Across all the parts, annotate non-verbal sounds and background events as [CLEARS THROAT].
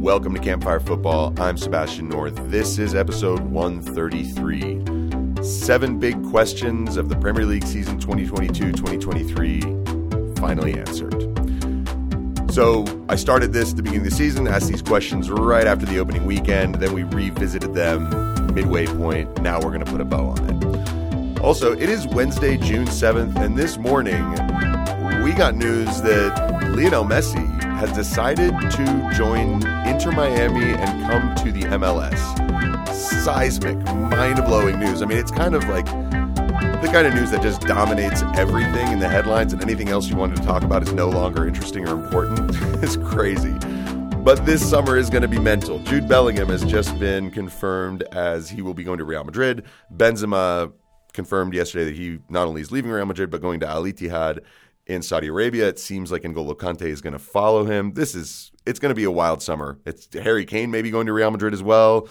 Welcome to Campfire Football. I'm Sebastian North. This is episode 133. Seven big questions of the Premier League season 2022 2023 finally answered. So I started this at the beginning of the season, asked these questions right after the opening weekend, then we revisited them midway point. Now we're going to put a bow on it. Also, it is Wednesday, June 7th, and this morning we got news that Lionel Messi has decided to join Inter Miami and come to the MLS. Seismic, mind blowing news. I mean, it's kind of like the kind of news that just dominates everything in the headlines, and anything else you wanted to talk about is no longer interesting or important. [LAUGHS] it's crazy. But this summer is going to be mental. Jude Bellingham has just been confirmed as he will be going to Real Madrid. Benzema confirmed yesterday that he not only is leaving Real Madrid but going to Al Ittihad in Saudi Arabia. It seems like N'Golo Kante is going to follow him. This is it's going to be a wild summer. It's Harry Kane maybe going to Real Madrid as well.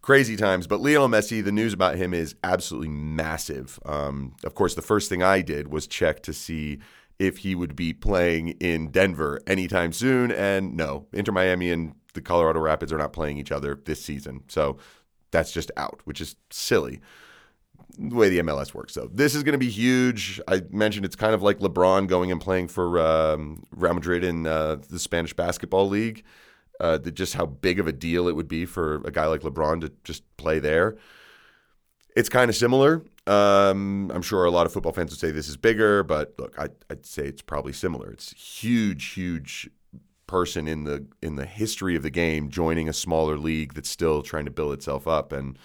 Crazy times, but Lionel Messi, the news about him is absolutely massive. Um, of course, the first thing I did was check to see if he would be playing in Denver anytime soon, and no, Inter Miami and the Colorado Rapids are not playing each other this season, so that's just out, which is silly the way the MLS works, So This is going to be huge. I mentioned it's kind of like LeBron going and playing for um, Real Madrid in uh, the Spanish Basketball League. Uh, the, just how big of a deal it would be for a guy like LeBron to just play there. It's kind of similar. Um, I'm sure a lot of football fans would say this is bigger, but look, I, I'd say it's probably similar. It's huge, huge person in the in the history of the game joining a smaller league that's still trying to build itself up and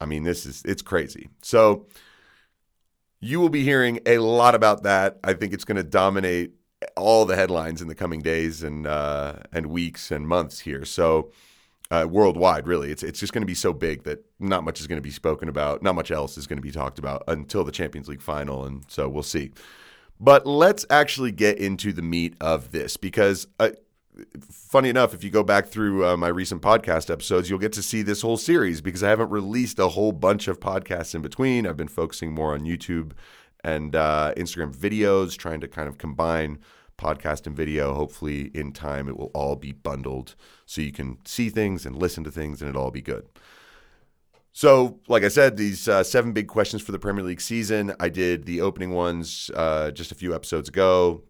I mean, this is it's crazy. So you will be hearing a lot about that. I think it's going to dominate all the headlines in the coming days and uh, and weeks and months here. So uh, worldwide, really, it's it's just going to be so big that not much is going to be spoken about. Not much else is going to be talked about until the Champions League final, and so we'll see. But let's actually get into the meat of this because uh, funny enough, if you go back through uh, my recent podcast episodes, you'll get to see this whole series because I haven't released a whole bunch of podcasts in between. I've been focusing more on YouTube and uh, Instagram videos, trying to kind of combine podcast and video. Hopefully, in time, it will all be bundled so you can see things and listen to things and it'll all be good. So, like I said, these uh, seven big questions for the Premier League season. I did the opening ones uh, just a few episodes ago.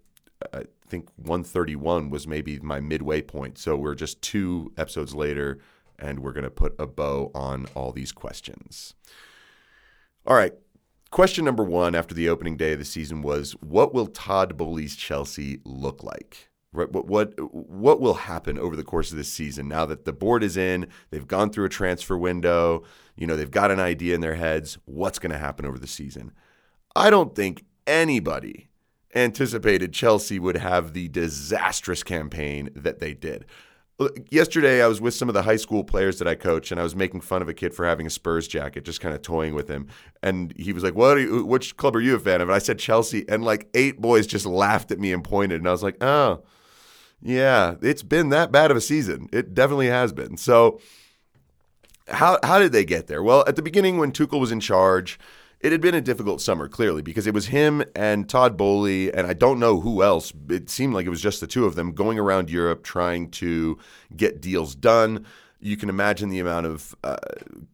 I think 131 was maybe my midway point. So we're just two episodes later, and we're going to put a bow on all these questions. All right. Question number one after the opening day of the season was What will Todd Boehly's Chelsea look like? What, what what will happen over the course of this season now that the board is in they've gone through a transfer window you know they've got an idea in their heads what's going to happen over the season i don't think anybody anticipated Chelsea would have the disastrous campaign that they did. Yesterday, I was with some of the high school players that I coach, and I was making fun of a kid for having a Spurs jacket, just kind of toying with him. And he was like, "What? You, which club are you a fan of?" And I said Chelsea, and like eight boys just laughed at me and pointed, and I was like, "Oh, yeah, it's been that bad of a season. It definitely has been." So, how how did they get there? Well, at the beginning, when Tuchel was in charge, it had been a difficult summer, clearly, because it was him and Todd Boehly, and I don't know who else. It seemed like it was just the two of them going around Europe trying to get deals done. You can imagine the amount of uh,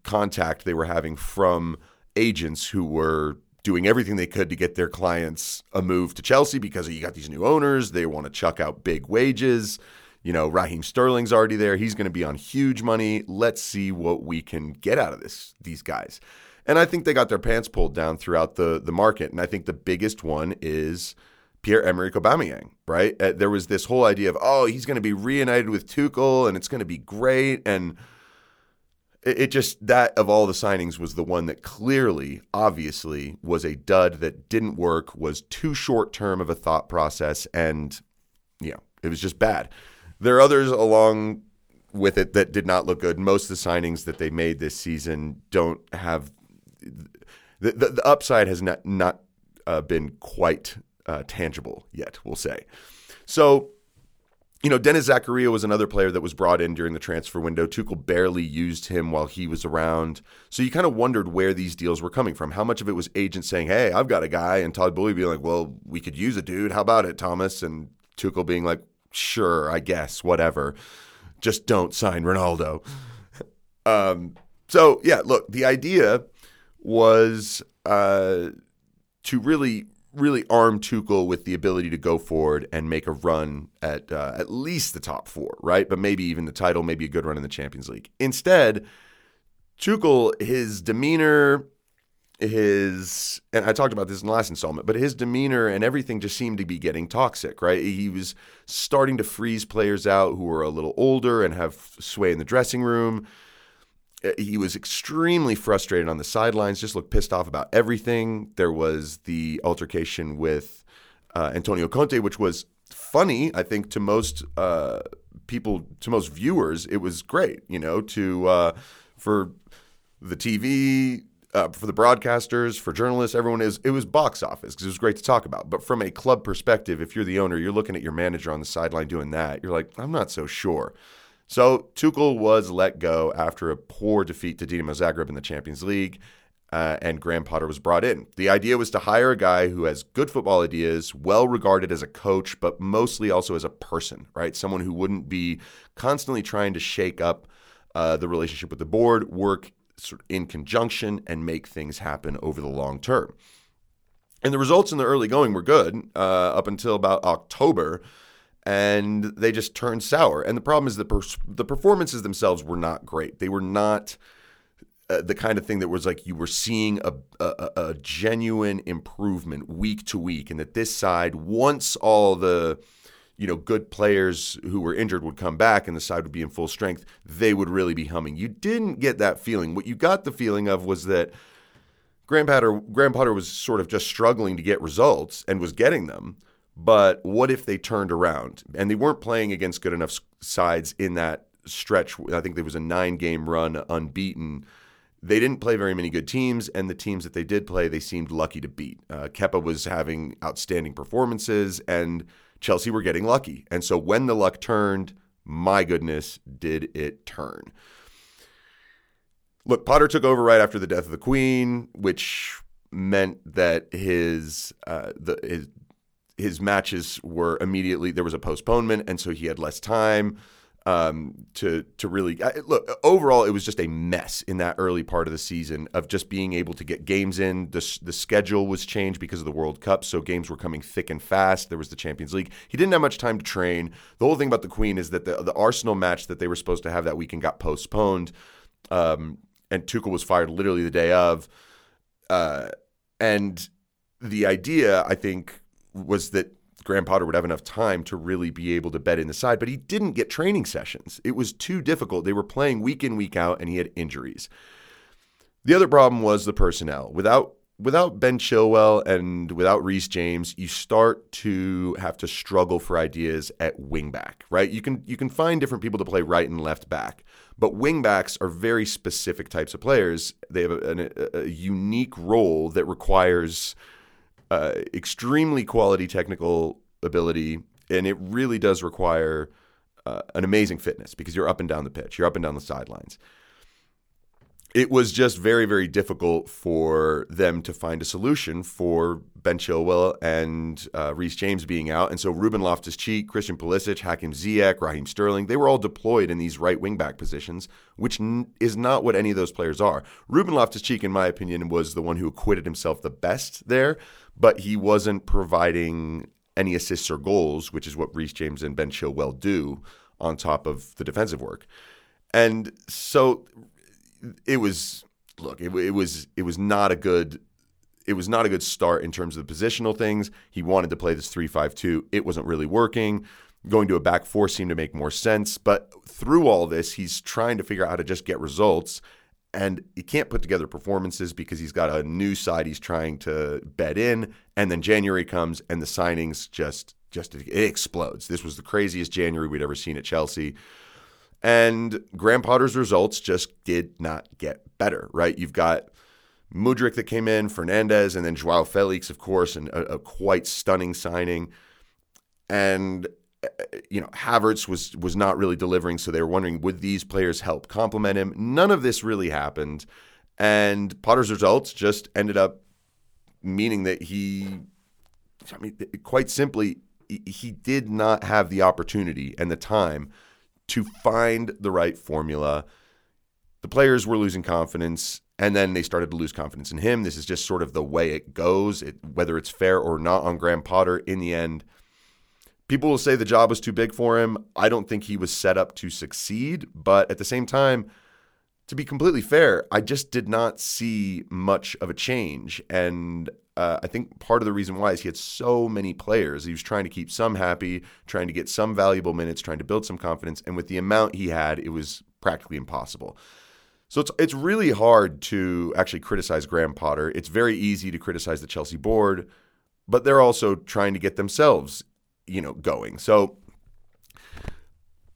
contact they were having from agents who were doing everything they could to get their clients a move to Chelsea because you got these new owners. They want to chuck out big wages. You know, Raheem Sterling's already there. He's going to be on huge money. Let's see what we can get out of this these guys. And I think they got their pants pulled down throughout the the market. And I think the biggest one is Pierre Emerick Aubameyang, right? Uh, there was this whole idea of oh he's going to be reunited with Tuchel and it's going to be great and it, it just that of all the signings was the one that clearly obviously was a dud that didn't work was too short term of a thought process and you know it was just bad. There are others along with it that did not look good. Most of the signings that they made this season don't have the, the, the upside has not not uh, been quite uh, tangible yet. We'll say so. You know, Denis Zakaria was another player that was brought in during the transfer window. Tuchel barely used him while he was around. So you kind of wondered where these deals were coming from. How much of it was agents saying, hey, I've got a guy, and Todd Boehly being like, well, we could use a dude. How about it, Thomas? And Tuchel being like, sure, I guess, whatever just don't sign Ronaldo. Um, so yeah, look, the idea was uh, to really, really arm Tuchel with the ability to go forward and make a run at uh, at least the top four, right? But maybe even the title, maybe a good run in the Champions League. Instead, Tuchel, his demeanor, his and I talked about this in the last installment, but his demeanor and everything just seemed to be getting toxic, right? He was starting to freeze players out who were a little older and have sway in the dressing room. Uh, he was extremely frustrated on the sidelines, just looked pissed off about everything. There was the altercation with uh, Antonio Conte, which was funny, I think, to most uh, people, to most viewers. It was great, you know, to uh, for the TV, uh, for the broadcasters, for journalists, everyone is. It was box office because it was great to talk about. But from a club perspective, if you're the owner, you're looking at your manager on the sideline doing that. You're like, I'm not so sure. So Tuchel was let go after a poor defeat to Dinamo Zagreb in the Champions League, uh, and Graham Potter was brought in. The idea was to hire a guy who has good football ideas, well regarded as a coach, but mostly also as a person, right? Someone who wouldn't be constantly trying to shake up uh, the relationship with the board, work in conjunction, and make things happen over the long term. And the results in the early going were good uh, up until about October and they just turned sour. And the problem is the the performances themselves were not great. They were not uh, the kind of thing that was like you were seeing a, a, a genuine improvement week to week, and that this side, once all the you know good players who were injured would come back and the side would be in full strength, they would really be humming. You didn't get that feeling. What you got the feeling of was that. Graham Potter, Graham Potter was sort of just struggling to get results and was getting them, but what if they turned around? And they weren't playing against good enough sides in that stretch. I think there was a nine game run unbeaten. They didn't play very many good teams, and the teams that they did play, they seemed lucky to beat. Uh, Kepa was having outstanding performances, and Chelsea were getting lucky. And so when the luck turned, my goodness, did it turn. Look, Potter took over right after the death of the Queen, which meant that his uh, the his, his matches were immediately there was a postponement, and so he had less time um, to to really look. Overall, it was just a mess in that early part of the season of just being able to get games in. the The schedule was changed because of the World Cup, so games were coming thick and fast. There was the Champions League. He didn't have much time to train. The whole thing about the Queen is that the the Arsenal match that they were supposed to have that weekend got postponed, um, and Tuchel was fired literally the day of. Uh, and the idea, I think, was that Graham Potter would have enough time to really be able to bet in the side, but he didn't get training sessions. It was too difficult. They were playing week in, week out, and he had injuries. The other problem was the personnel. Without without Ben Chilwell and without Reece James, you start to have to struggle for ideas at wingback, right? You can you can find different people to play right and left back, but wingbacks are very specific types of players. They have a, a, a unique role that requires uh, extremely quality technical ability, and it really does require uh, an amazing fitness because you're up and down the pitch, you're up and down the sidelines. It was just very, very difficult for them to find a solution for Ben Chilwell and uh, Reece James being out. And so Ruben Loftus Cheek, Christian Pulisic, Hakim Ziyech, Raheem Sterling, they were all deployed in these right wing back positions, which n- is not what any of those players are. Ruben Loftus Cheek, in my opinion, was the one who acquitted himself the best there but he wasn't providing any assists or goals, which is what Reece James and Ben Chilwell do on top of the defensive work. And so it was look, it, it was it was not a good it was not a good start in terms of the positional things. He wanted to play this 3-5-2. It wasn't really working. Going to a back four seemed to make more sense, but through all this, he's trying to figure out how to just get results and he can't put together performances because he's got a new side he's trying to bet in and then January comes and the signings just just it explodes. This was the craziest January we'd ever seen at Chelsea. And Graham Potter's results just did not get better, right? You've got Mudryk that came in, Fernandez, and then Joao Felix, of course, and a, a quite stunning signing. And you know, Havertz was was not really delivering, so they were wondering would these players help complement him. None of this really happened, and Potter's results just ended up meaning that he, I mean, quite simply, he did not have the opportunity and the time to find the right formula. The players were losing confidence, and then they started to lose confidence in him. This is just sort of the way it goes, it, whether it's fair or not on Graham Potter. In the end, people will say the job was too big for him. I don't think he was set up to succeed, but at the same time, to be completely fair, I just did not see much of a change. And uh, I think part of the reason why is he had so many players. He was trying to keep some happy, trying to get some valuable minutes, trying to build some confidence. And with the amount he had, it was practically impossible. So it's it's really hard to actually criticize Graham Potter. It's very easy to criticize the Chelsea board, but they're also trying to get themselves, you know, going. So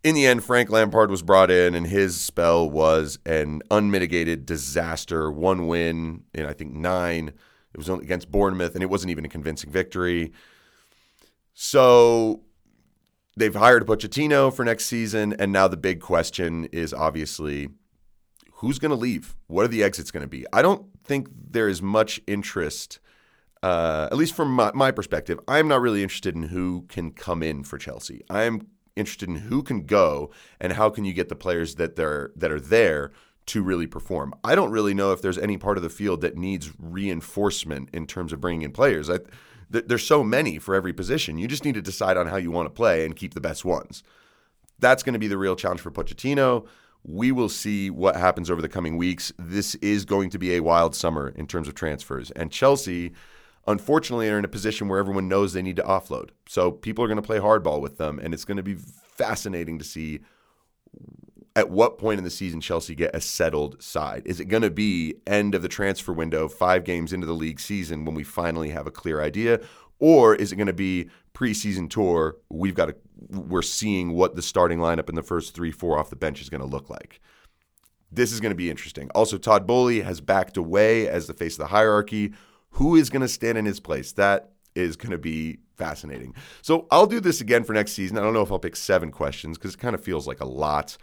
in the end, Frank Lampard was brought in, and his spell was an unmitigated disaster. One win in I think nine. It was against Bournemouth, and it wasn't even a convincing victory. So they've hired Pochettino for next season, and now the big question is obviously who's going to leave? What are the exits going to be? I don't think there is much interest, uh, at least from my, my perspective. I'm not really interested in who can come in for Chelsea. I'm interested in who can go and how can you get the players that they're that are there to really perform. I don't really know if there's any part of the field that needs reinforcement in terms of bringing in players. I, th- there's so many for every position. You just need to decide on how you want to play and keep the best ones. That's going to be the real challenge for Pochettino. We will see what happens over the coming weeks. This is going to be a wild summer in terms of transfers. And Chelsea, unfortunately, are in a position where everyone knows they need to offload. So people are going to play hardball with them. And it's going to be fascinating to see at what point in the season Chelsea get a settled side? Is it going to be end of the transfer window, five games into the league season when we finally have a clear idea? Or is it going to be preseason tour? We've got to, we're seeing what the starting lineup in the first three, four off the bench is going to look like. This is going to be interesting. Also, Todd Boehly has backed away as the face of the hierarchy. Who is going to stand in his place? That is going to be fascinating. So I'll do this again for next season. I don't know if I'll pick seven questions because it kind of feels like a lot.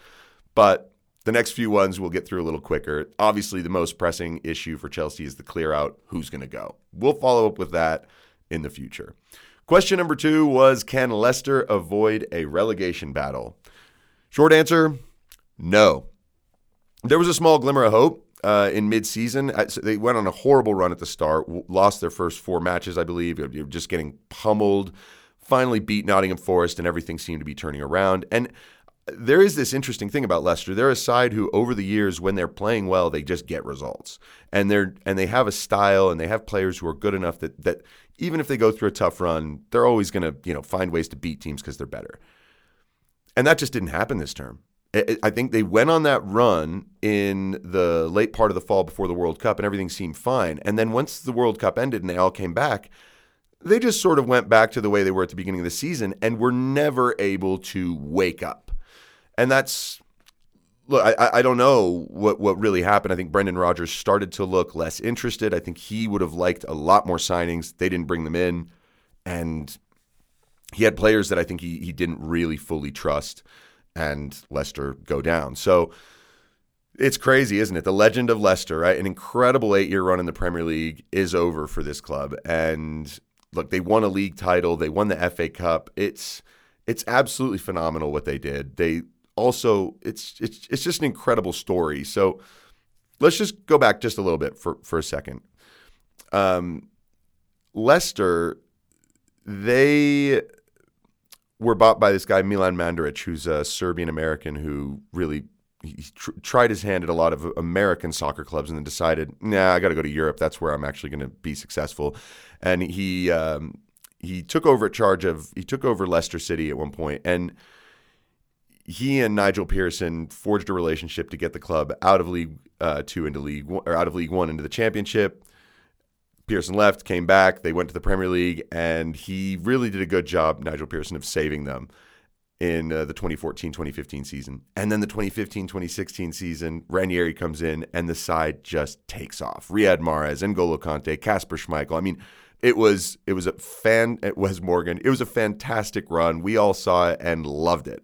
But the next few ones we'll get through a little quicker. Obviously, the most pressing issue for Chelsea is the clear out who's going to go. We'll follow up with that in the future. Question number two was Can Leicester avoid a relegation battle? Short answer no. There was a small glimmer of hope uh, in midseason. They went on a horrible run at the start, lost their first four matches, I believe. Just getting pummeled. Finally beat Nottingham Forest, and everything seemed to be turning around. And there is this interesting thing about Leicester. They're a side who, over the years, when they're playing well, they just get results, and they're and they have a style, and they have players who are good enough that that even if they go through a tough run, they're always going to you know find ways to beat teams because they're better. And that just didn't happen this term. I think they went on that run in the late part of the fall before the World Cup, and everything seemed fine. And then once the World Cup ended and they all came back, they just sort of went back to the way they were at the beginning of the season and were never able to wake up and that's look, I, I don't know what, what really happened. I think Brendan Rodgers started to look less interested. I think he would have liked a lot more signings. They didn't bring them in. And he had players that I think he, he didn't really fully trust, and Leicester go down. So it's crazy, isn't it? The legend of Leicester, right? An incredible eight year run in the Premier League is over for this club. And look, they won a league title, they won the FA Cup. It's it's absolutely phenomenal what they did. They also it's it's it's just an incredible story. So let's just go back just a little bit for for a second. Um, Leicester, they were bought by this guy Milan Mandaric, who's a Serbian American who really tr- tried his hand at a lot of American soccer clubs and then decided, nah, I got to go to Europe. That's where I'm actually going to be successful. And he um, he took over charge of he took over Leicester City at one point and he and Nigel Pearson forged a relationship to get the club out of League uh, Two into League or out of League One into the Championship. Pearson left, came back. They went to the Premier League, and he really did a good job, Nigel Pearson, of saving them in uh, the 2014-2015 season. And then the 2015-2016 season, Ranieri comes in, and the side just takes off. Riyad Mahrez, N'Golo Kante, Kasper Schmeichel. I mean, it was it was a fan. It was Morgan. It was a fantastic run. We all saw it and loved it.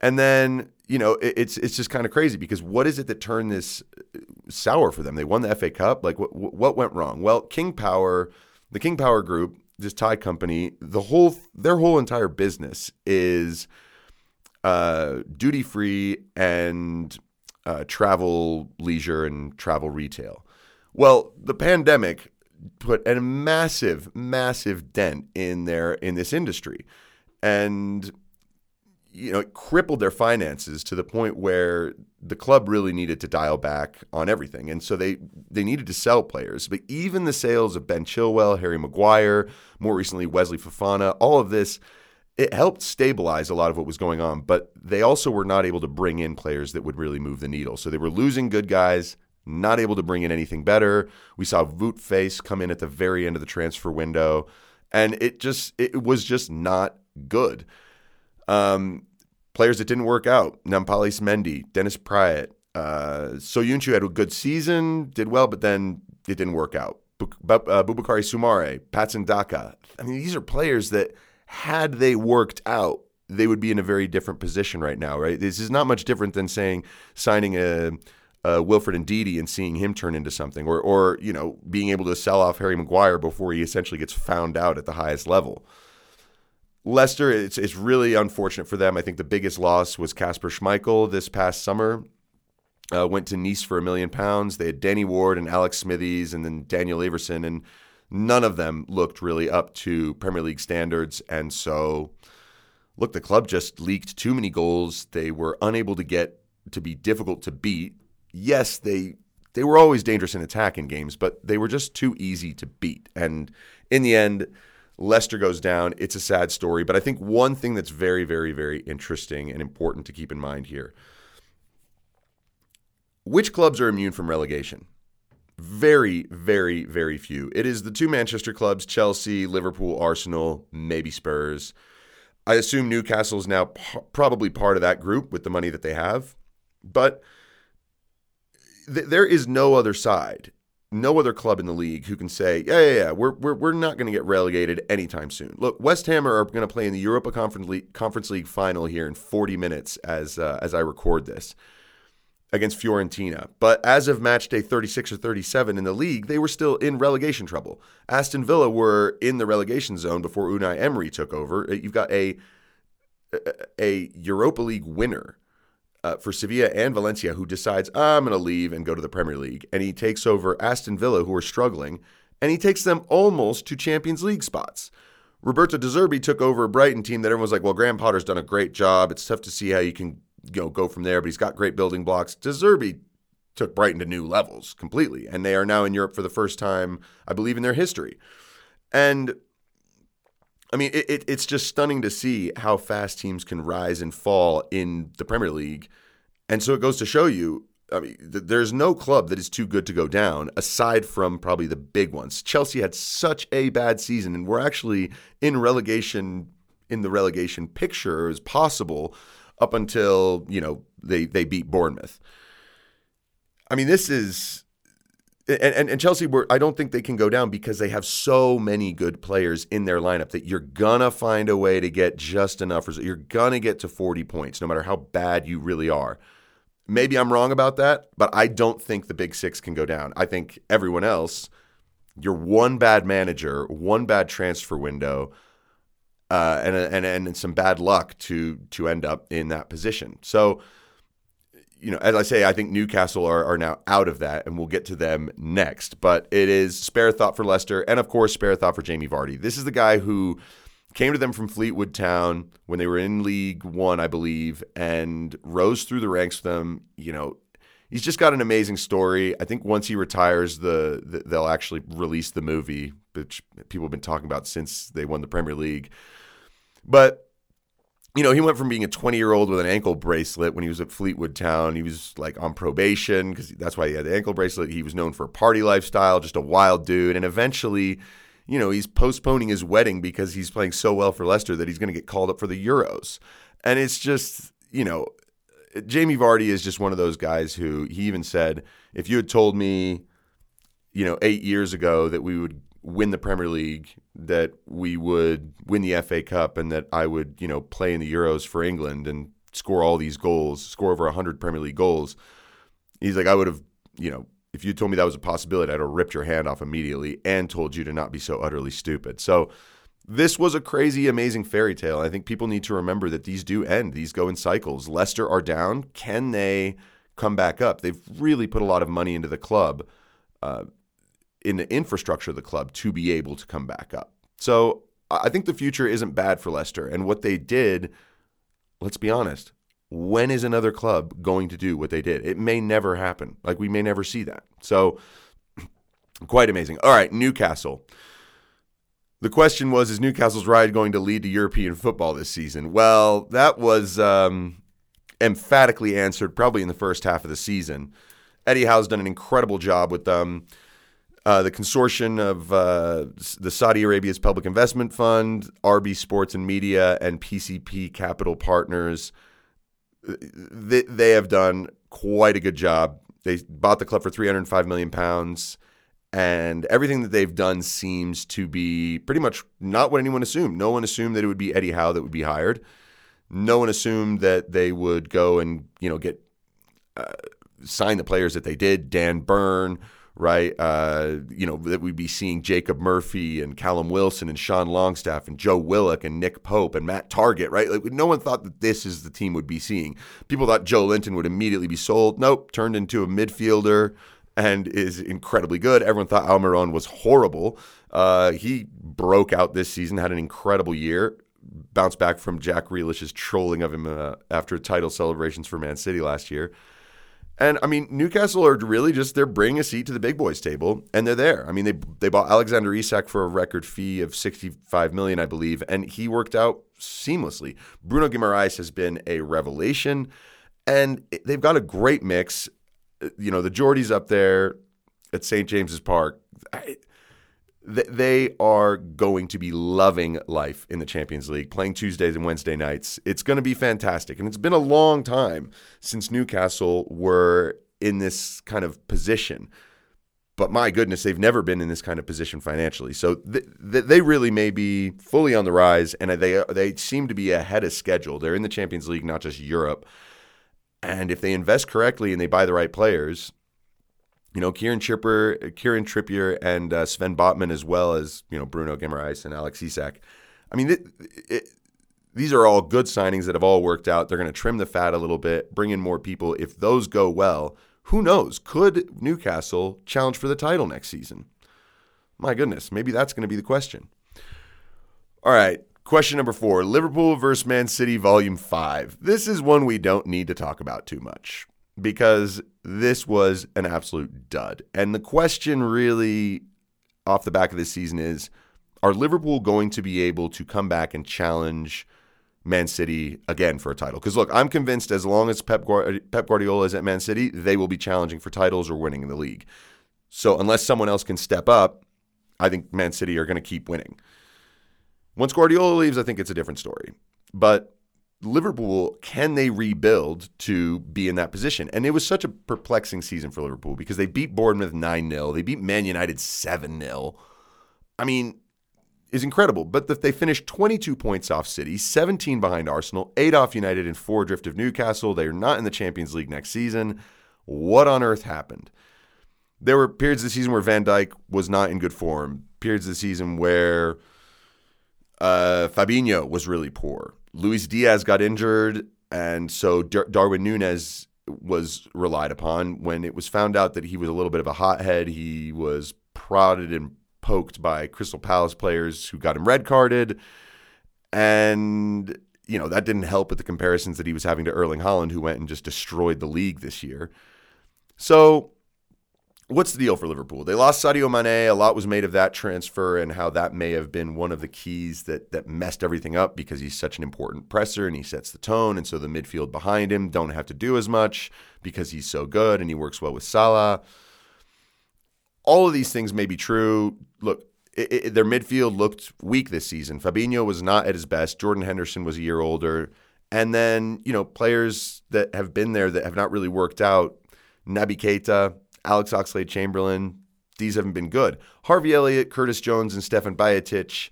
And then you know it, it's it's just kind of crazy because what is it that turned this uh, sour for them? They won the FA Cup. Like what what went wrong? Well, King Power, the King Power Group, this Thai company, the whole their whole entire business is uh, duty free and uh, travel, leisure, and travel retail. Well, the pandemic put a massive, massive dent in their in this industry, and you know it crippled their finances to the point where the club really needed to dial back on everything, and so they they needed to sell players. But even the sales of Ben Chilwell, Harry Maguire, more recently Wesley Fofana, all of this it helped stabilize a lot of what was going on, but they also were not able to bring in players that would really move the needle. So they were losing good guys, not able to bring in anything better. We saw Wout Faes come in at the very end of the transfer window, and it just it was just not good. Um, players that didn't work out: Nampalys Mendy, Dennis Praet, uh, Soyuncu had a good season, did well, but then it didn't work out. Uh, Boubakary Soumare, Patson Daka. I mean, these are players that had they worked out, they would be in a very different position right now, right? This is not much different than saying signing a, a Wilfred Ndidi and seeing him turn into something, or or you know being able to sell off Harry Maguire before he essentially gets found out at the highest level. Leicester, it's it's really unfortunate for them. I think the biggest loss was Kasper Schmeichel this past summer. Uh, went to Nice for a million pounds. They had Danny Ward and Alex Smithies, and then Daniel Iversen, and None of them looked really up to Premier League standards. And so, look, the club just leaked too many goals. They were unable to get to be difficult to beat. Yes, they they were always dangerous in attack in games, but they were just too easy to beat. And in the end, Leicester goes down. It's a sad story, but I think one thing that's very, very, very interesting and important to keep in mind here which clubs are immune from relegation? Very, very, very few. It is the two Manchester clubs, Chelsea, Liverpool, Arsenal, maybe Spurs. I assume Newcastle is now p- probably part of that group with the money that they have. But th- there is no other side, no other club in the league who can say, yeah, yeah, yeah, we're, we're, we're not going to get relegated anytime soon. Look, West Ham are going to play in the Europa Conference League, Conference League final here in 40 minutes as, uh, as I record this against Fiorentina. But as of match day 36 or 37 in the league, they were still in relegation trouble. Aston Villa were in the relegation zone before Unai Emery took over. You've got a a Europa League winner uh, for Sevilla and Valencia who decides I'm going to leave and go to the Premier League, and he takes over Aston Villa who are struggling, and he takes them almost to Champions League spots. Roberto De Zerbi took over a Brighton team that everyone's like, well, Graham Potter's done a great job. It's tough to see how you can you know go from there. But he's got great building blocks. De Zerbi took Brighton to new levels completely, and they are now in Europe for the first time, I believe, in their history. And I mean, it, it, it's just stunning to see how fast teams can rise and fall in the Premier League. And so it goes to show you, I mean, th- there's no club that is too good to go down aside from probably the big ones. Chelsea had such a bad season, and we're actually in relegation, in the relegation picture as possible up until you know they they beat Bournemouth. I mean, this is and, and, and, Chelsea were I don't think they can go down because they have so many good players in their lineup that you're gonna find a way to get just enough results. You're gonna get to 40 points no matter how bad you really are. Maybe I'm wrong about that, but I don't think the big six can go down. I think everyone else, you're one bad manager, one bad transfer window, uh, and, and and some bad luck to to end up in that position. So, you know, as I say, I think Newcastle are, are now out of that, and we'll get to them next. But it is spare thought for Leicester, and of course, spare thought for Jamie Vardy. This is the guy who came to them from Fleetwood Town when they were in League One, I believe, and rose through the ranks with them. You know, he's just got an amazing story. I think once he retires, the, the they'll actually release the movie, which people have been talking about since they won the Premier League. But you know, he went from being a 20 year old with an ankle bracelet when he was at Fleetwood Town. He was like on probation because that's why he had the ankle bracelet. He was known for a party lifestyle, just a wild dude. And eventually, you know, he's postponing his wedding because he's playing so well for Leicester that he's going to get called up for the Euros. And it's just, you know, Jamie Vardy is just one of those guys who he even said, if you had told me, you know, eight years ago that we would win the Premier League, that we would win the FA Cup, and that I would, you know, play in the Euros for England and score all these goals, score over 100 Premier League goals. He's like, I would have, you know, if you told me that was a possibility, I'd have ripped your hand off immediately and told you to not be so utterly stupid. So this was a crazy, amazing fairy tale. I think people need to remember that these do end. These go in cycles. Leicester are down. Can they come back up? They've really put a lot of money into the club, uh, in the infrastructure of the club to be able to come back up. So I think the future isn't bad for Leicester. And what they did, let's be honest, when is another club going to do what they did? It may never happen. Like we may never see that. So [CLEARS THROAT] quite amazing. All right, Newcastle. The question was Is Newcastle's ride going to lead to European football this season? Well, that was um, emphatically answered probably in the first half of the season. Eddie Howe's done an incredible job with them. Uh, the consortium of uh, the Saudi Arabia's Public Investment Fund, RB Sports and Media, and PCP Capital Partners, they, they have done quite a good job. They bought the club for 305 million pounds and everything that they've done seems to be pretty much not what anyone assumed. No one assumed that it would be Eddie Howe that would be hired. No one assumed that they would go and you know get uh, sign the players that they did. Dan Burn, right? Uh, you know that we'd be seeing Jacob Murphy and Callum Wilson and Sean Longstaff and Joe Willock and Nick Pope and Matt Targett, right? Like no one thought that this is the team would be seeing. People thought Joelinton would immediately be sold. Nope, turned into a midfielder and is incredibly good. Everyone thought Almiron was horrible. Uh, he broke out this season, had an incredible year, bounced back from Jack Grealish's trolling of him uh, after title celebrations for Man City last year. And I mean, Newcastle are really just they're bringing a seat to the big boys table, and they're there. I mean, they they bought Alexander Isak for a record fee of sixty five million, I believe, and he worked out seamlessly. Bruno Guimaraes has been a revelation, and they've got a great mix you know, the Geordies up there at St. James's Park, I, they are going to be loving life in the Champions League, playing Tuesdays and Wednesday nights. It's going to be fantastic. And it's been a long time since Newcastle were in this kind of position. But my goodness, they've never been in this kind of position financially. So th- th- they really may be fully on the rise, and they they seem to be ahead of schedule. They're in the Champions League, not just Europe. And if they invest correctly and they buy the right players, you know, Kieran Chipper, Kieran Trippier, and uh, Sven Botman, as well as you know Bruno Guimaraes and Alex Isak. I mean, it, it, these are all good signings that have all worked out. They're going to trim the fat a little bit, bring in more people. If those go well, who knows? Could Newcastle challenge for the title next season? My goodness, maybe that's going to be the question. All right, Question number four Liverpool versus Man City, Volume 5. This is one we don't need to talk about too much because this was an absolute dud. And the question, really, off the back of this season is Are Liverpool going to be able to come back and challenge Man City again for a title? Because look, I'm convinced as long as Pep, Guardiola is at Man City, they will be challenging for titles or winning in the league. So unless someone else can step up, I think Man City are going to keep winning. Once Guardiola leaves, I think it's a different story. But Liverpool, can they rebuild to be in that position? And it was such a perplexing season for Liverpool because they beat Bournemouth 9 0. They beat Man United 7 0. I mean, is incredible. But they finished 22 points off City, 17 behind Arsenal, 8 off United, and 4 drift of Newcastle. They are not in the Champions League next season. What on earth happened? There were periods of the season where Van Dijk was not in good form, periods of the season where uh, Fabinho was really poor. Luis Diaz got injured, and so Dar- Darwin Nunez was relied upon. When it was found out that he was a little bit of a hothead, he was prodded and poked by Crystal Palace players who got him red carded. And, you know, that didn't help with the comparisons that he was having to Erling Haaland, who went and just destroyed the league this year. So what's the deal for Liverpool? They lost Sadio Mane. A lot was made of that transfer and how that may have been one of the keys that that messed everything up because he's such an important presser and he sets the tone. And so the midfield behind him don't have to do as much because he's so good and he works well with Salah. All of these things may be true. Look, it, it, their midfield looked weak this season. Fabinho was not at his best. Jordan Henderson was a year older. And then, you know, players that have been there that have not really worked out. Naby Keita, Alex Oxlade Chamberlain, these haven't been good. Harvey Elliott, Curtis Jones, and Stefan Bajcetic,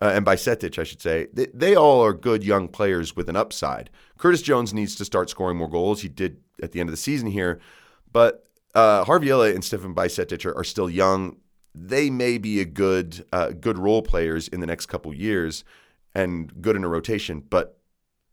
uh, and Bajcetic, I should say, they, they, all are good young players with an upside. Curtis Jones needs to start scoring more goals. He did at the end of the season here, but uh, Harvey Elliott and Stefan Bajcetic are, are still young. they may be a good uh, good role players in the next couple years and good in a rotation, but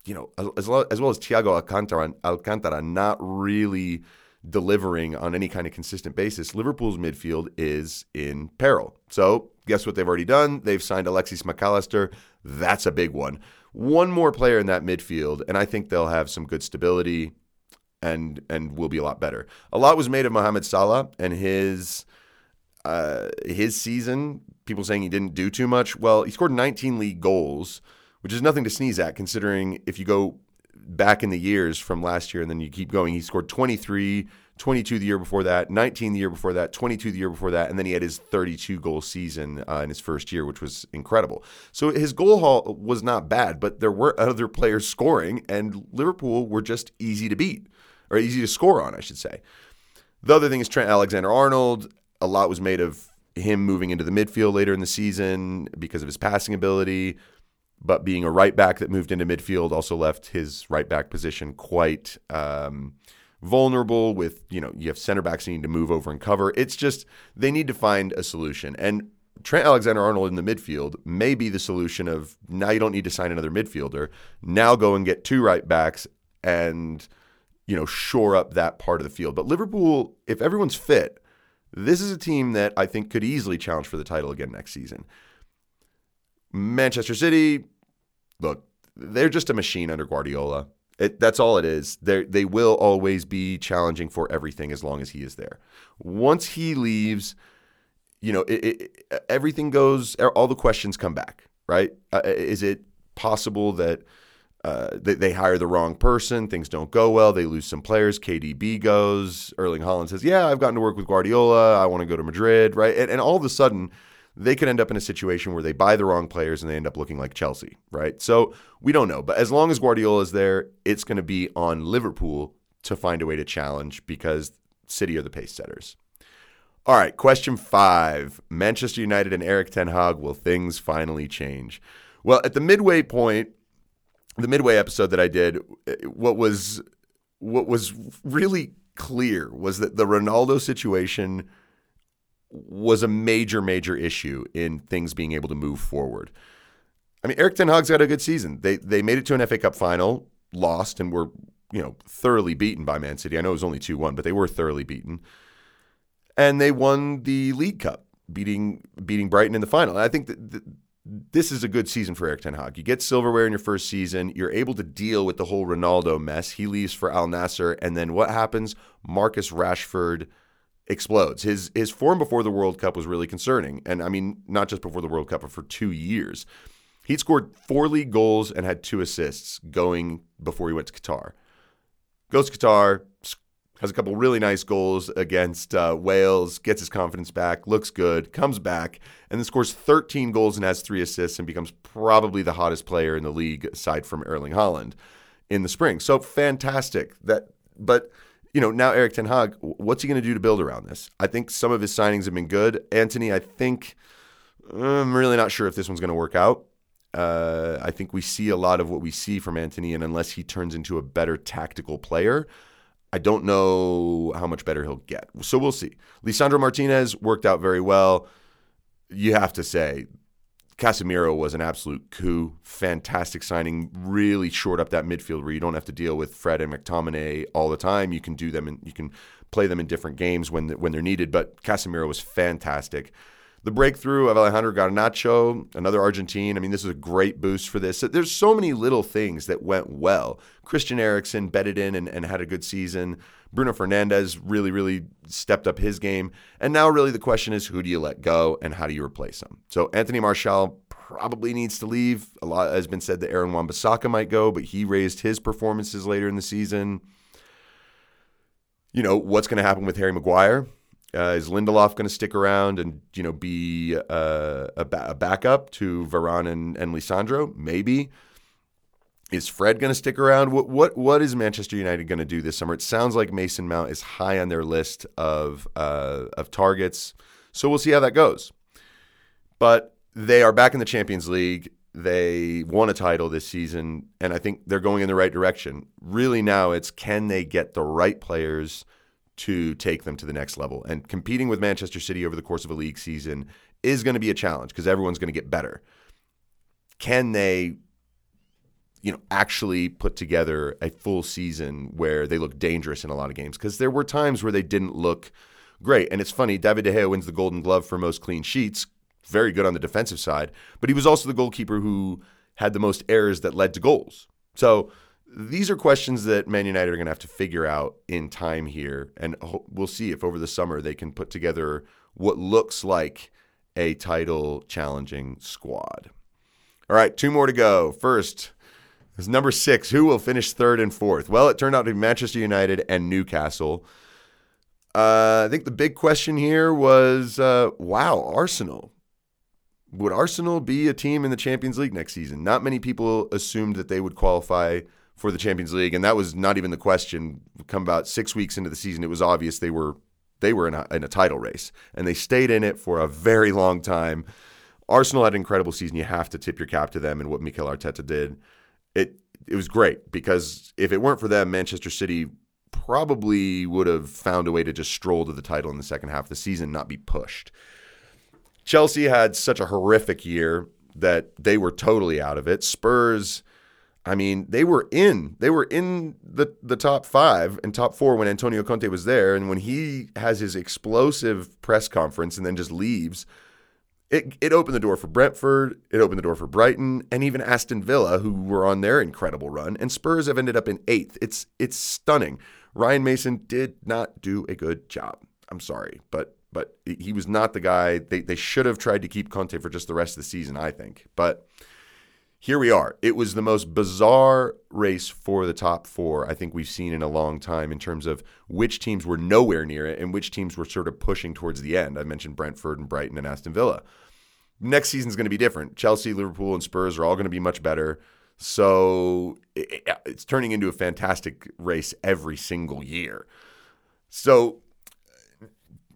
you know, as, as well as Thiago Alcantara, Alcantara not really delivering on any kind of consistent basis, Liverpool's midfield is in peril. So, guess what they've already done? They've signed Alexis Mac Allister. That's a big one. One more player in that midfield, and I think they'll have some good stability and and will be a lot better. A lot was made of Mohamed Salah and his uh, his season. People saying he didn't do too much. Well, he scored 19 league goals, which is nothing to sneeze at, considering if you go back in the years from last year and then you keep going. He scored 23, 22 the year before that, 19 the year before that, 22 the year before that, and then he had his 32 goal season uh, in his first year, which was incredible. So his goal haul was not bad, but there were other [LAUGHS] players scoring, and Liverpool were just easy to beat, or easy to score on, I should say. The other thing is Trent Alexander Arnold. A lot was made of him moving into the midfield later in the season because of his passing ability but being a right back that moved into midfield also left his right back position quite um, vulnerable. With you know, you have center backs needing to move over and cover. It's just they need to find a solution. And Trent Alexander Arnold in the midfield may be the solution of now you don't need to sign another midfielder. Now go and get two right backs and you know shore up that part of the field. But Liverpool, if everyone's fit, this is a team that I think could easily challenge for the title again next season. Manchester City, look, they're just a machine under Guardiola. It, that's all it is. They they will always be challenging for everything as long as he is there. Once he leaves, you know, it, it, everything goes. All the questions come back. Right? Uh, is it possible that uh, they, they, hire the wrong person? Things don't go well. They lose some players. KDB goes. Erling Haaland says, "Yeah, I've gotten to work with Guardiola. I want to go to Madrid." Right? And, and all of a sudden they could end up in a situation where they buy the wrong players and they end up looking like Chelsea, right? So we don't know. But as long as Guardiola is there, it's going to be on Liverpool to find a way to challenge because City are the pace setters. All right, question five Manchester United and Erik Ten Hag, will things finally change? Well, at the midway point, the midway episode that I did, what was what was really clear was that the Ronaldo situation was a major, major issue in things being able to move forward. I mean, Erik Ten Hag's got a good season. They they made it to an FA Cup final, lost, and were you know thoroughly beaten by Man City. I know it was only two one, but they were thoroughly beaten, and they won the League Cup, beating beating Brighton in the final. And I think that. this is a good season for Erik Ten Hag. You get silverware in your first season. You're able to deal with the whole Ronaldo mess. He leaves for Al Nassr, and then what happens? Marcus Rashford explodes. His his form before the World Cup was really concerning, and I mean not just before the World Cup, but for two years. He'd scored four league goals and had two assists going before he went to Qatar. Goes to Qatar, has a couple really nice goals against uh, Wales, gets his confidence back, looks good, comes back, and then scores 13 goals and has three assists and becomes probably the hottest player in the league aside from Erling Haaland in the spring. So fantastic. That, but you know, now Erik Ten Hag, what's he going to do to build around this? I think some of his signings have been good. Antony, I think I'm really not sure if this one's going to work out. Uh, I think we see a lot of what we see from Antony, and unless he turns into a better tactical player, I don't know how much better he'll get. So we'll see. Lisandro Martinez worked out very well. You have to say Casemiro was an absolute coup. Fantastic signing. Really short up that midfield where you don't have to deal with Fred and McTominay all the time. You can do them and you can play them in different games when when they're needed. But Casemiro was fantastic. The breakthrough of Alejandro Garnacho, another Argentine. I mean, this is a great boost for this. There's so many little things that went well. Christian Eriksen bedded in and, and had a good season. Bruno Fernandes really, really stepped up his game. And now, really, the question is who do you let go and how do you replace him? So, Anthony Martial probably needs to leave. A lot has been said that Aaron Wan-Bissaka might go, but he raised his performances later in the season. You know, what's going to happen with Harry Maguire? Uh, is Lindelof going to stick around and you know be uh, a, ba- a, backup to Varane and, and Lisandro? Maybe. Is Fred going to stick around? What what what is Manchester United going to do this summer? It sounds like Mason Mount is high on their list of uh, of targets, so we'll see how that goes. But they are back in the Champions League. They won a title this season, and I think they're going in the right direction. Really, now it's can they get the right players to take them to the next level. And competing with Manchester City over the course of a league season is going to be a challenge because everyone's going to get better. Can they you know actually put together a full season where they look dangerous in a lot of games because there were times where they didn't look great. And it's funny, David De Gea wins the Golden Glove for most clean sheets, very good on the defensive side, but he was also the goalkeeper who had the most errors that led to goals. So these are questions that Man United are going to have to figure out in time here, and we'll see if over the summer they can put together what looks like a title challenging squad. All right, two more to go. First, is number six. Who will finish third and fourth? Well, it turned out to be Manchester United and Newcastle. Uh, I think the big question here was uh, wow, Arsenal. Would Arsenal be a team in the Champions League next season? Not many people assumed that they would qualify for the Champions League, and that was not even the question. Come about six weeks into the season, it was obvious they were they were in a, in a title race, and they stayed in it for a very long time. Arsenal had an incredible season. You have to tip your cap to them and what Mikel Arteta did. It it was great because if it weren't for them, Manchester City probably would have found a way to just stroll to the title in the second half of the season, not be pushed. Chelsea had such a horrific year that they were totally out of it. Spurs I mean, they were in. They were in the the top five and top four when Antonio Conte was there, and when he has his explosive press conference and then just leaves, it it opened the door for Brentford. It opened the door for Brighton and even Aston Villa, who were on their incredible run. And Spurs have ended up in eighth. It's it's stunning. Ryan Mason did not do a good job. I'm sorry, but but he was not the guy. They they should have tried to keep Conte for just the rest of the season. I think, but here we are. It was the most bizarre race for the top four I think we've seen in a long time in terms of which teams were nowhere near it and which teams were sort of pushing towards the end. I mentioned Brentford and Brighton and Aston Villa. Next season's going to be different. Chelsea, Liverpool, and Spurs are all going to be much better. So it's turning into a fantastic race every single year. So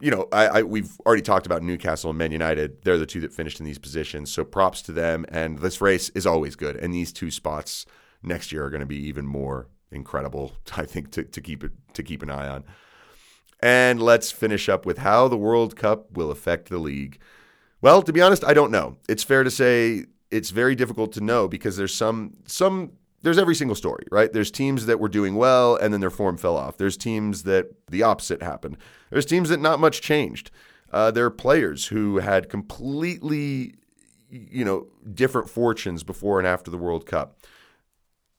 you know, I, I, we've already talked about Newcastle and Man United. They're the two that finished in these positions. So props to them. And this race is always good. And these two spots next year are going to be even more incredible. [LAUGHS] I think to, to keep it to keep an eye on. And let's finish up with how the World Cup will affect the league. Well, to be honest, I don't know. It's fair to say it's very difficult to know because there's some some there's every single story, right? There's teams that were doing well and then their form fell off. There's teams that the opposite happened. There's teams that not much changed. Uh, there are players who had completely, you know, different fortunes before and after the World Cup.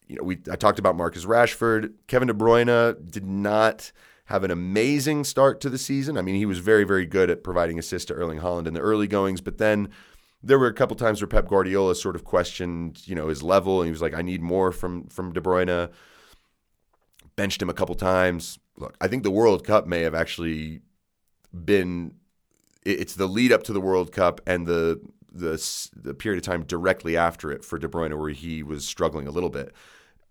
You know, we I talked about Marcus Rashford, Kevin De Bruyne did not have an amazing start to the season. I mean, he was very, very good at providing assists to Erling Haaland in the early goings, but then there were a couple times where Pep Guardiola sort of questioned, you know, his level, and he was like, "I need more from from De Bruyne." Benched him a couple times. Look, I think the World Cup may have actually been. It's the lead up to the World Cup and the the the period of time directly after it for De Bruyne, where he was struggling a little bit,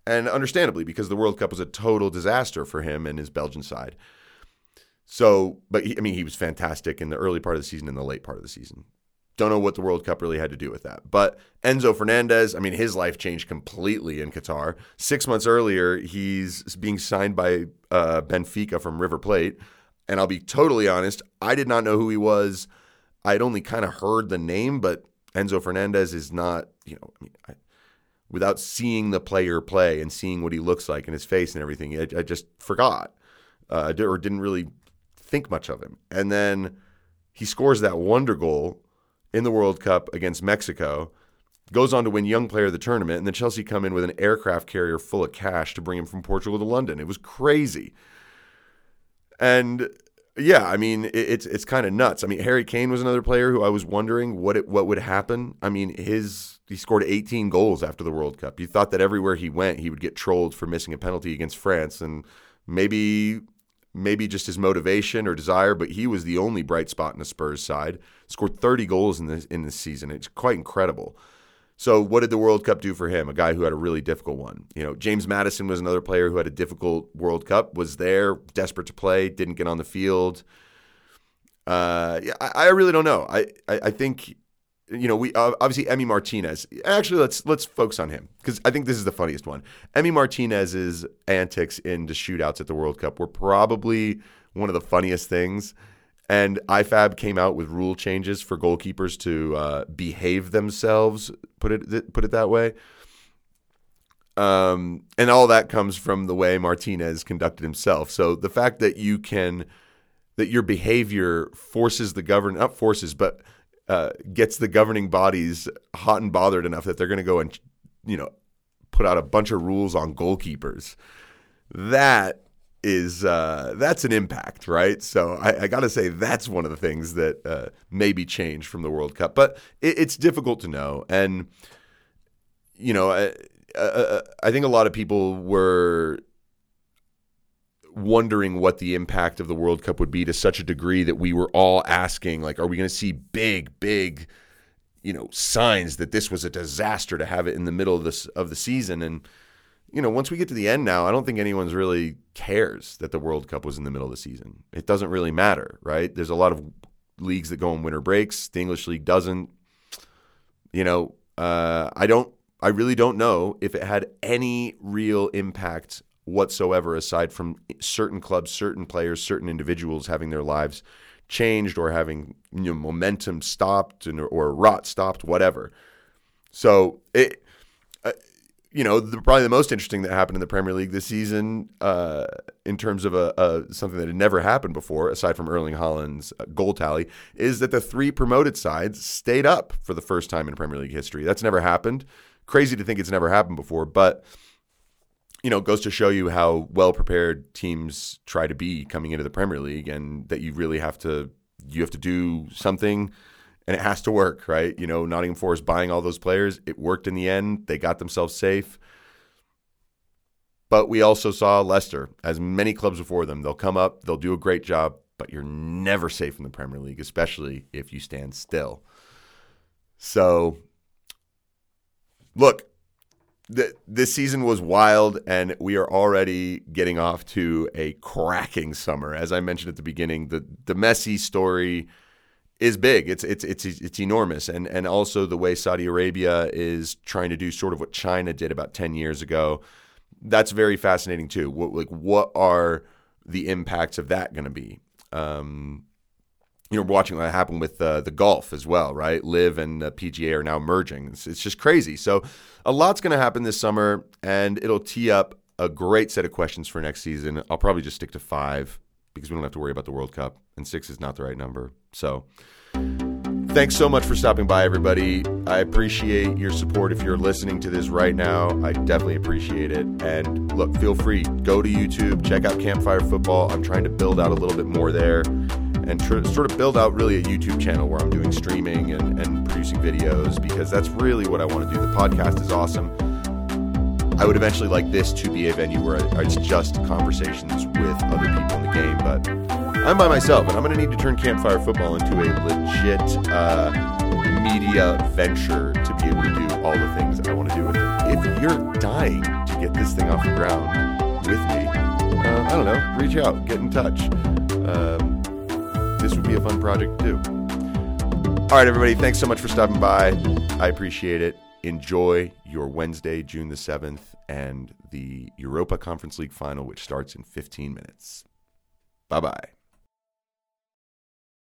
and understandably because the World Cup was a total disaster for him and his Belgian side. So, but he, I mean, he was fantastic in the early part of the season and the late part of the season. Don't know what the World Cup really had to do with that. But Enzo Fernandez, I mean, his life changed completely in Qatar. Six months earlier, he's being signed by uh, Benfica from River Plate. And I'll be totally honest, I did not know who he was. I'd only kind of heard the name, but Enzo Fernandez is not, you know, I mean, I, without seeing the player play and seeing what he looks like and his face and everything, I, I just forgot uh, or didn't really think much of him. And then he scores that wonder goal in the World Cup against Mexico, goes on to win Young Player of the tournament, and then Chelsea come in with an aircraft carrier full of cash to bring him from Portugal to London. It was crazy. And yeah, I mean, it, it's it's kind of nuts. I mean, Harry Kane was another player who I was wondering what it, what would happen. I mean, his he scored 18 goals after the World Cup. You thought that everywhere he went, he would get trolled for missing a penalty against France, and maybe maybe just his motivation or desire, but he was the only bright spot in the Spurs side. Scored 30 goals in this in this season. It's quite incredible. So what did the World Cup do for him? A guy who had a really difficult one. You know, James Maddison was another player who had a difficult World Cup. Was there, desperate to play, didn't get on the field. Uh, yeah, I, I really don't know. I, I, I think you know, we uh, obviously Emmy Martinez. Actually, let's let's focus on him because I think this is the funniest one. Emmy Martinez's antics in the shootouts at the World Cup were probably one of the funniest things. And IFAB came out with rule changes for goalkeepers to uh, behave themselves. Put it put it that way. Um, and all that comes from the way Martinez conducted himself. So the fact that you can, that your behavior forces the govern, not forces, but uh, gets the governing bodies hot and bothered enough that they're going to go and, you know, put out a bunch of rules on goalkeepers. That is uh, that's an impact, right? So I, I got to say that's one of the things that uh, maybe changed from the World Cup, but it, it's difficult to know. And you know, I, I think a lot of people were wondering what the impact of the World Cup would be to such a degree that we were all asking, like, are we going to see big, big, you know, signs that this was a disaster to have it in the middle of this of the season? And you know, once we get to the end now, I don't think anyone's really cares that the World Cup was in the middle of the season. It doesn't really matter, right? There's a lot of leagues that go on winter breaks. The English league doesn't. You know, uh, I don't. I really don't know if it had any real impact whatsoever, aside from certain clubs, certain players, certain individuals having their lives changed or having you know, momentum stopped and, or rot stopped, whatever. So it. You know, the, probably the most interesting that happened in the Premier League this season, uh, in terms of a, a, something that had never happened before, aside from Erling Haaland's uh, goal tally, is that the three promoted sides stayed up for the first time in Premier League history. That's never happened. Crazy to think it's never happened before, but you know, goes to show you how well prepared teams try to be coming into the Premier League, and that you really have to you have to do something and it has to work, right? You know, Nottingham Forest buying all those players, it worked in the end. They got themselves safe. But we also saw Leicester, as many clubs before them, they'll come up, they'll do a great job, but you're never safe in the Premier League, especially if you stand still. So, look, th- this season was wild, and we are already getting off to a cracking summer. As I mentioned at the beginning, the the Messi story is big. It's it's it's it's enormous, and and also the way Saudi Arabia is trying to do sort of what China did about ten years ago. That's very fascinating too. What like what are the impacts of that going to be? Um, you know, watching what happened with uh, the golf as well, right? LIV and uh, PGA are now merging. It's, it's just crazy. So, a lot's going to happen this summer, and it'll tee up a great set of questions for next season. I'll probably just stick to five because we don't have to worry about the World Cup, and six is not the right number. So, thanks so much for stopping by, everybody. I appreciate your support. If you're listening to this right now, I definitely appreciate it. And look, feel free, go to YouTube, check out Campfire Football. I'm trying to build out a little bit more there and tr- sort of build out really a YouTube channel where I'm doing streaming and, and producing videos because that's really what I want to do. The podcast is awesome. I would eventually like this to be a venue where it's just conversations with other people in the game, but I'm by myself, and I'm going to need to turn Campfire Football into a legit uh, media venture to be able to do all the things that I want to do with it. If you're dying to get this thing off the ground with me, uh, I don't know, reach out, get in touch. Um, this would be a fun project to do. All right, everybody, thanks so much for stopping by. I appreciate it. Enjoy your Wednesday, June the 7th, and the Europa Conference League final, which starts in 15 minutes. Bye bye.